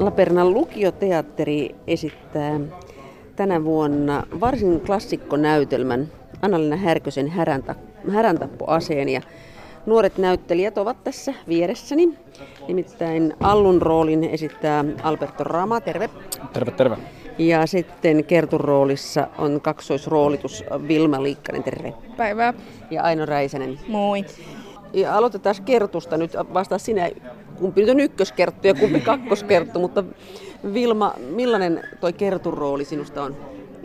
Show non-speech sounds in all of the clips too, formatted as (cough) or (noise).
Lapernan lukioteatteri esittää tänä vuonna varsin klassikkonäytelmän Annalina Härkösen Häränta, ja nuoret näyttelijät ovat tässä vieressäni. Nimittäin Allun roolin esittää Alberto Rama, terve. Terve, terve. Ja sitten Kertun roolissa on kaksoisroolitus Vilma Liikkanen, terve. Päivää. Ja Aino Räisänen. Moi. Ja aloitetaan Kertusta nyt. Vastaa sinä, kumpi nyt on ykköskerttu ja kumpi kakkoskerttu, mutta Vilma, millainen toi Kertun rooli sinusta on?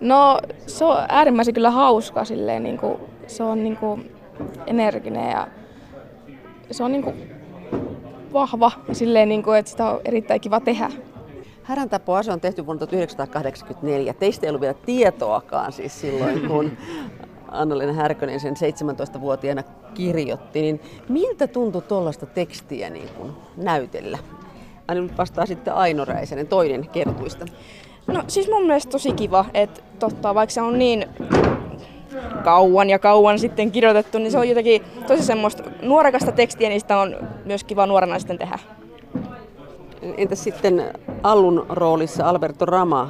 No se on äärimmäisen kyllä hauska silleen, niin kuin, se on niin kuin, energinen ja se on niin kuin, vahva silleen, niin kuin, että sitä on erittäin kiva tehdä. Häräntapoase on tehty vuonna 1984. Teistä ei ollut vielä tietoakaan siis silloin, kun Anna-Leena Härkönen sen 17-vuotiaana kirjoitti. Niin miltä tuntui tuollaista tekstiä niin kuin näytellä? Aina nyt vastaa sitten Aino Räisänen, toinen kertuista. No siis mun mielestä tosi kiva, että totta, vaikka se on niin kauan ja kauan sitten kirjoitettu, niin se on jotenkin tosi semmoista nuorekasta tekstiä, niin sitä on myös kiva nuorena sitten tehdä. Entäs sitten Allun roolissa Alberto Rama?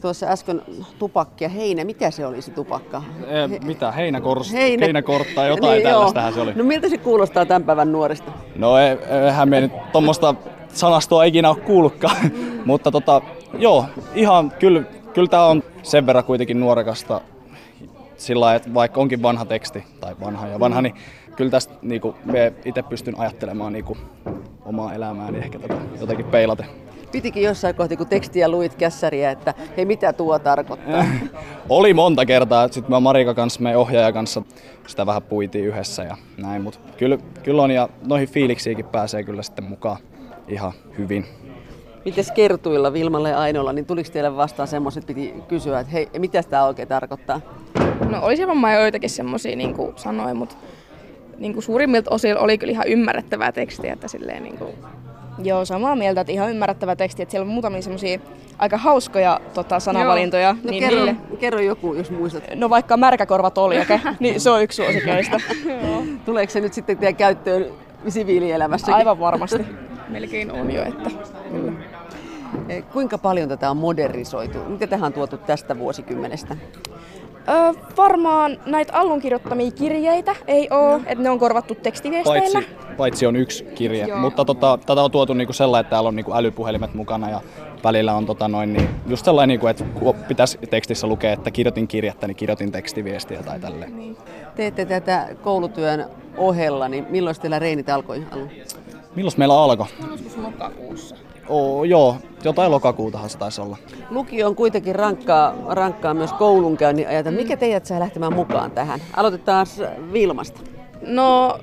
Tuossa äsken tupakki ja heinä. Mikä se oli se tupakka? He, mitä? Heinäkors, Heinä... Heinäkortta (laughs) jotain niin, tällaistähän se oli. No miltä se kuulostaa tämän päivän nuorista? No eihän me nyt tuommoista sanastoa ikinä ole kuullutkaan. (laughs) Mutta tota, joo, ihan kyllä, kyllä tämä on sen verran kuitenkin nuorekasta sillä että vaikka onkin vanha teksti, tai vanha ja vanha, niin kyllä tästä niin kuin, itse pystyn ajattelemaan niin kuin, omaa elämääni ehkä tätä jotenkin peilata. Pitikin jossain kohti, kun tekstiä luit kässäriä, että hei, mitä tuo tarkoittaa? (laughs) Oli monta kertaa. Sitten mä Marika kanssa, me ohjaaja kanssa sitä vähän puitiin yhdessä ja näin. Mutta kyllä, kyllä on ja noihin fiiliksiinkin pääsee kyllä sitten mukaan ihan hyvin. Miten kertuilla Vilmalle ja Ainolla, niin tuliko teille vastaan semmoiset, piti kysyä, että hei, mitä tämä oikein tarkoittaa? No olisi varmaan joitakin semmoisia niin kuin sanoin, mutta niin kuin suurimmilta osin oli kyllä ihan ymmärrettävää tekstiä, että silleen niin kuin Joo, samaa mieltä, että ihan ymmärrettävä teksti, että siellä on muutamia semmoisia aika hauskoja tota, sanavalintoja. No niin kerro, niille... kerro joku, jos muistat. No vaikka märkäkorva toljake, (laughs) niin se on yksi suosikeista. Tuleeko se nyt sitten teidän käyttöön siviilielämässä? Aivan varmasti. (laughs) Melkein on jo, että kyllä. Eh, kuinka paljon tätä on modernisoitu? Mitä tähän on tuotu tästä vuosikymmenestä? Öö, varmaan näitä Allun kirjoittamia kirjeitä ei ole, no. että ne on korvattu tekstiviesteillä. Paitsi, paitsi on yksi kirje, Joo. mutta tota, tätä on tuotu niinku sellainen, että täällä on niinku älypuhelimet mukana ja välillä on tota noin, niin just sellainen, niinku, että kun pitäisi tekstissä lukea, että kirjoitin kirjettä, niin kirjoitin tekstiviestiä tai tälleen. Niin. Teette tätä koulutyön ohella, niin milloin teillä reinit alkoi alun? Milloin meillä alkoi? Joskus lokakuussa. Oo, joo, jotain lokakuutahan se taisi olla. Lukio on kuitenkin rankkaa, rankkaa myös koulunkäynnin ajata. Mikä teidät saa lähtemään mukaan tähän? Aloitetaan Vilmasta. No,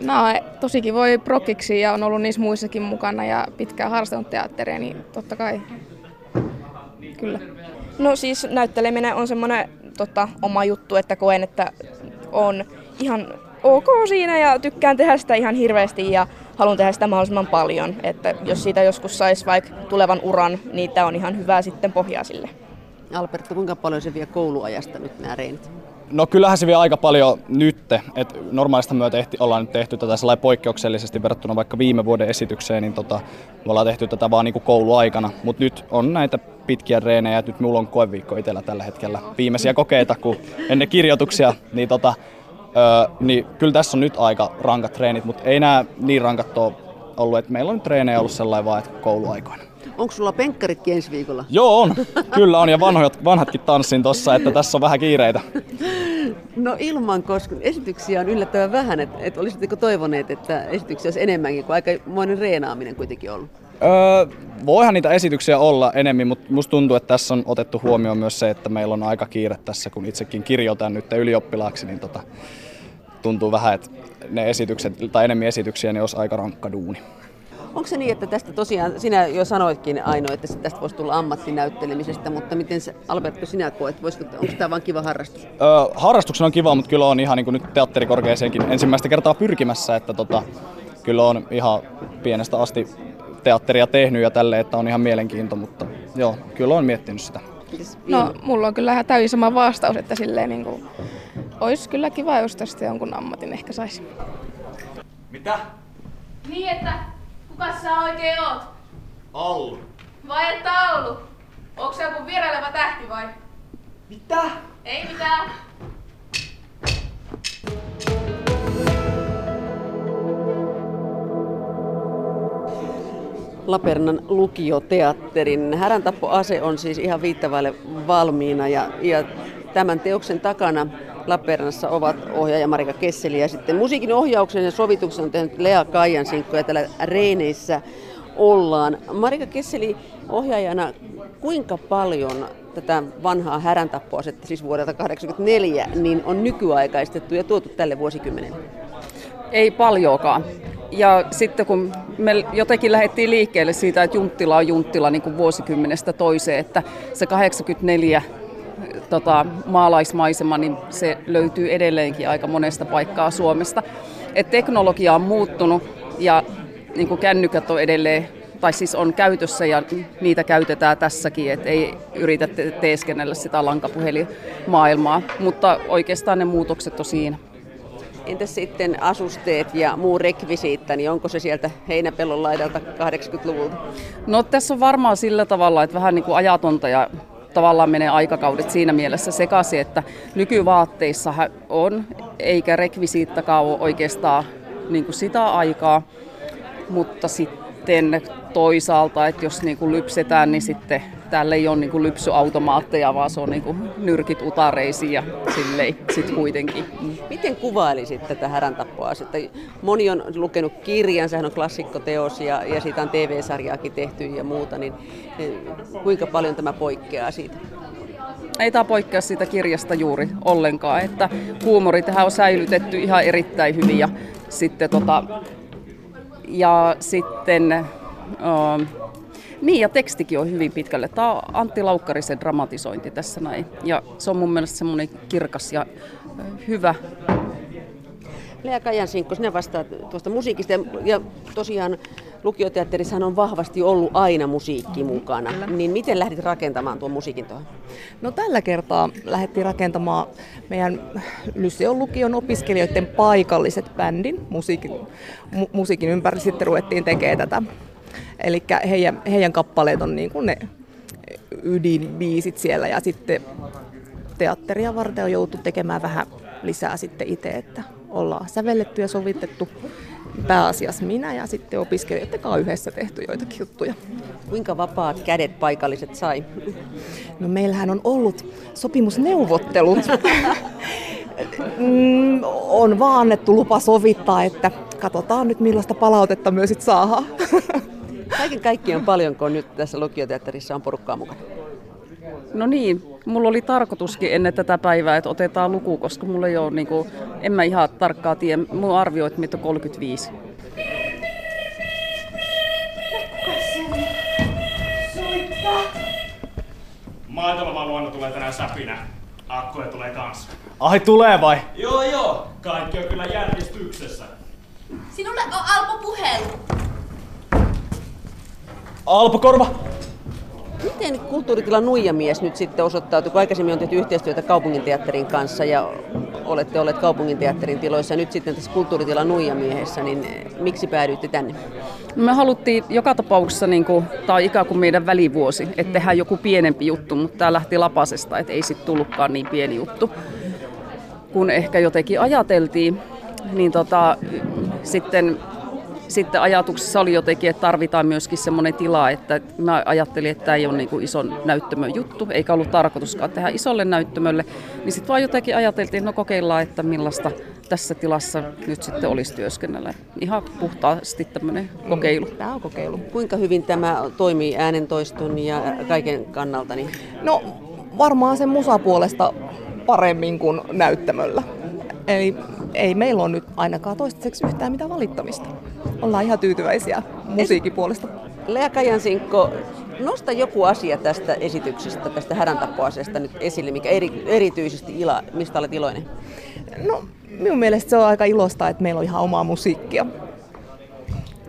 no tosikin voi prokkiksi ja on ollut niissä muissakin mukana ja pitkään harrastanut teatteria, niin totta kai kyllä. No siis näytteleminen on semmoinen tota, oma juttu, että koen, että on ihan ok siinä ja tykkään tehdä sitä ihan hirveästi ja haluan tehdä sitä mahdollisimman paljon. Että jos siitä joskus saisi vaikka tulevan uran, niin tämä on ihan hyvää sitten pohjaa sille. Alberto, kuinka paljon se vie kouluajasta nyt nämä reenit? No kyllähän se vie aika paljon nyt, että normaalista me tehti, ollaan nyt tehty tätä sellainen poikkeuksellisesti verrattuna vaikka viime vuoden esitykseen, niin tota, me ollaan tehty tätä vaan niin kuin kouluaikana, mutta nyt on näitä pitkiä reenejä, että nyt mulla on koeviikko itsellä tällä hetkellä viimeisiä kokeita, kun ennen kirjoituksia, niin tota, Öö, niin kyllä tässä on nyt aika rankat treenit, mutta ei nämä niin rankat ole ollut, että meillä on nyt treenejä ollut sellainen vaan, että kouluaikoina. Onko sulla penkkaritkin ensi viikolla? Joo, on. Kyllä on ja vanhat, vanhatkin tanssin tossa, että tässä on vähän kiireitä. No ilman, koska esityksiä on yllättävän vähän. Että et olisitteko toivoneet, että esityksiä olisi enemmänkin, kuin monen reenaaminen kuitenkin ollut? Öö, voihan niitä esityksiä olla enemmän, mutta musta tuntuu, että tässä on otettu huomioon myös se, että meillä on aika kiire tässä, kun itsekin kirjoitan nyt ylioppilaaksi, niin tota, tuntuu vähän, että ne esitykset, tai enemmän esityksiä, niin olisi aika rankka duuni. Onko se niin, että tästä tosiaan, sinä jo sanoitkin Aino, että tästä voisi tulla ammattinäyttelemisestä, mutta miten se, Alberto sinä koet, voisiko, onko tämä vain kiva harrastus? Öö, harrastuksena on kiva, mutta kyllä on ihan niin kuin nyt teatterikorkeaseenkin ensimmäistä kertaa pyrkimässä, että tota, kyllä on ihan pienestä asti teatteria tehnyt ja tälle, että on ihan mielenkiinto, mutta joo, kyllä on miettinyt sitä. No, mulla on kyllä täysin sama vastaus, että silleen niin kuin, olisi kyllä kiva, jos tästä jonkun ammatin ehkä saisi. Mitä? Niin, että kuka sä oikein oot? Allu. Vai et Taulu? Onko se joku vieraileva tähti vai? Mitä? Ei mitään. Lapernan lukioteatterin. Häräntappoase on siis ihan viittavaille valmiina ja, ja tämän teoksen takana Lappeenrannassa ovat ohjaaja Marika Kesseli ja sitten musiikin ohjauksen ja sovituksen on tehnyt Lea Kaijansinkko ja täällä Reineissä ollaan. Marika Kesseli ohjaajana, kuinka paljon tätä vanhaa häräntappua, siis vuodelta 1984, niin on nykyaikaistettu ja tuotu tälle vuosikymmenelle? Ei paljoakaan. Ja sitten kun me jotenkin lähdettiin liikkeelle siitä, että Junttila on Junttila niin kuin vuosikymmenestä toiseen, että se 84 tota, maalaismaisema, niin se löytyy edelleenkin aika monesta paikkaa Suomesta. Et teknologia on muuttunut ja niin kuin kännykät on edelleen, tai siis on käytössä ja niitä käytetään tässäkin, että ei yritä teeskennellä sitä lankapuhelimaailmaa, mutta oikeastaan ne muutokset on siinä. Entäs sitten asusteet ja muu rekvisiitta, niin onko se sieltä heinäpellon laidalta 80-luvulta? No tässä on varmaan sillä tavalla, että vähän niin kuin ajatonta ja tavallaan menee aikakaudet siinä mielessä sekaisin, että nykyvaatteissa on, eikä rekvisiittakaan ole oikeastaan niin kuin sitä aikaa, mutta sitten toisaalta, että jos niin kuin lypsetään, niin sitten täällä ei ole niin kuin lypsyautomaatteja, vaan se on niin kuin nyrkit utareisiin ja silleen sit kuitenkin. Miten kuvailisit tätä häräntappua? Sitten moni on lukenut kirjan, sehän on klassikkoteos ja, ja siitä on TV-sarjaakin tehty ja muuta, niin kuinka paljon tämä poikkeaa siitä? Ei tämä poikkea siitä kirjasta juuri ollenkaan, että huumori tähän on säilytetty ihan erittäin hyvin ja sitten, tota, ja sitten niin, ja tekstikin on hyvin pitkälle. Tämä on Antti Laukkarisen dramatisointi tässä näin. Ja se on mun mielestä semmoinen kirkas ja hyvä. Lea Kajansinkko, sinä vastaat tuosta musiikista. Ja tosiaan lukioteatterissahan on vahvasti ollut aina musiikki mukana. Kyllä. Niin miten lähdit rakentamaan tuon musiikin tuohon? No tällä kertaa lähdettiin rakentamaan meidän Lyseon lukion opiskelijoiden paikalliset bändin musiikin, mu- musiikin ympäri. Sitten ruvettiin tekemään tätä Eli heidän, heidän kappaleet on niin kuin ne ydinbiisit siellä ja sitten teatteria varten on joutu tekemään vähän lisää sitten itse, että ollaan sävelletty ja sovitettu pääasiassa minä ja sitten opiskelijoiden kanssa yhdessä tehty joitakin juttuja. Kuinka vapaat kädet paikalliset sai? No meillähän on ollut sopimusneuvottelut. mm, on vaan annettu lupa sovittaa, että katsotaan nyt millaista palautetta myös sit saadaan. Kaiken kaikkiaan paljonko nyt tässä lukioteatterissa on porukkaa mukana? No niin, mulla oli tarkoituskin ennen tätä päivää, että otetaan luku, koska mulla ei ole, niin kuin, en mä ihan tarkkaa tiedä, mun arvio, että meitä on 35. Maitolla luona tulee tänään säpinä. Akkoja tulee kans. Ai tulee vai? Joo joo, kaikki on kyllä järjestyksessä. Sinulle on Alpo puhelu. Alpo Korva! Miten kulttuuritila Nuijamies nyt sitten osoittautui, kun aikaisemmin on tehty yhteistyötä kaupunginteatterin kanssa ja olette olleet kaupunginteatterin tiloissa ja nyt sitten tässä kulttuuritila Nuijamiehessä, niin miksi päädyitte tänne? Me haluttiin joka tapauksessa, niin kuin, tämä on ikään kuin meidän välivuosi, että tehdään joku pienempi juttu, mutta tämä lähti lapasesta, että ei sitten tullutkaan niin pieni juttu, kun ehkä jotenkin ajateltiin. Niin tota, sitten sitten ajatuksessa oli jotenkin, että tarvitaan myöskin semmoinen tila, että mä ajattelin, että tämä ei ole niin kuin ison näyttämön juttu, eikä ollut tarkoituskaan tehdä isolle näyttämölle, niin sitten vaan jotenkin ajateltiin, että no kokeillaan, että millaista tässä tilassa nyt sitten olisi työskennellä. Ihan puhtaasti tämmöinen kokeilu. Mm, tämä on kokeilu. Kuinka hyvin tämä toimii äänentoiston ja kaiken kannalta? Niin? No varmaan sen musapuolesta paremmin kuin näyttämöllä. Eli ei meillä ole nyt ainakaan toistaiseksi yhtään mitään valittamista. Ollaan ihan tyytyväisiä musiikin puolesta. Lea Kajansinkko, nosta joku asia tästä esityksestä, tästä häräntapoasiasta nyt esille, mikä eri, erityisesti ila, mistä olet iloinen? No, minun mielestä se on aika ilosta, että meillä on ihan omaa musiikkia.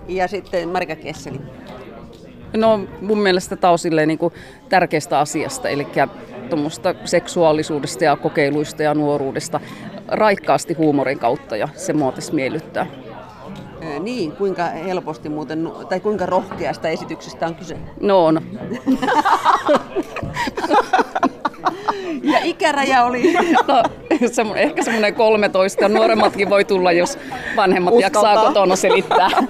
Ja sitten Marika Kesseli. No mun mielestä tämä on niin kuin tärkeästä asiasta, eli seksuaalisuudesta ja kokeiluista ja nuoruudesta raikkaasti huumorin kautta ja se muotis miellyttää. Niin, kuinka helposti muuten, tai kuinka rohkeasta esityksestä on kyse? No on. (laughs) Ja ikäraja oli (laughs) No, semmo- ehkä semmoinen 13. Nuoremmatkin voi tulla, jos vanhemmat Uskaltaa. jaksaa kotona selittää. (laughs)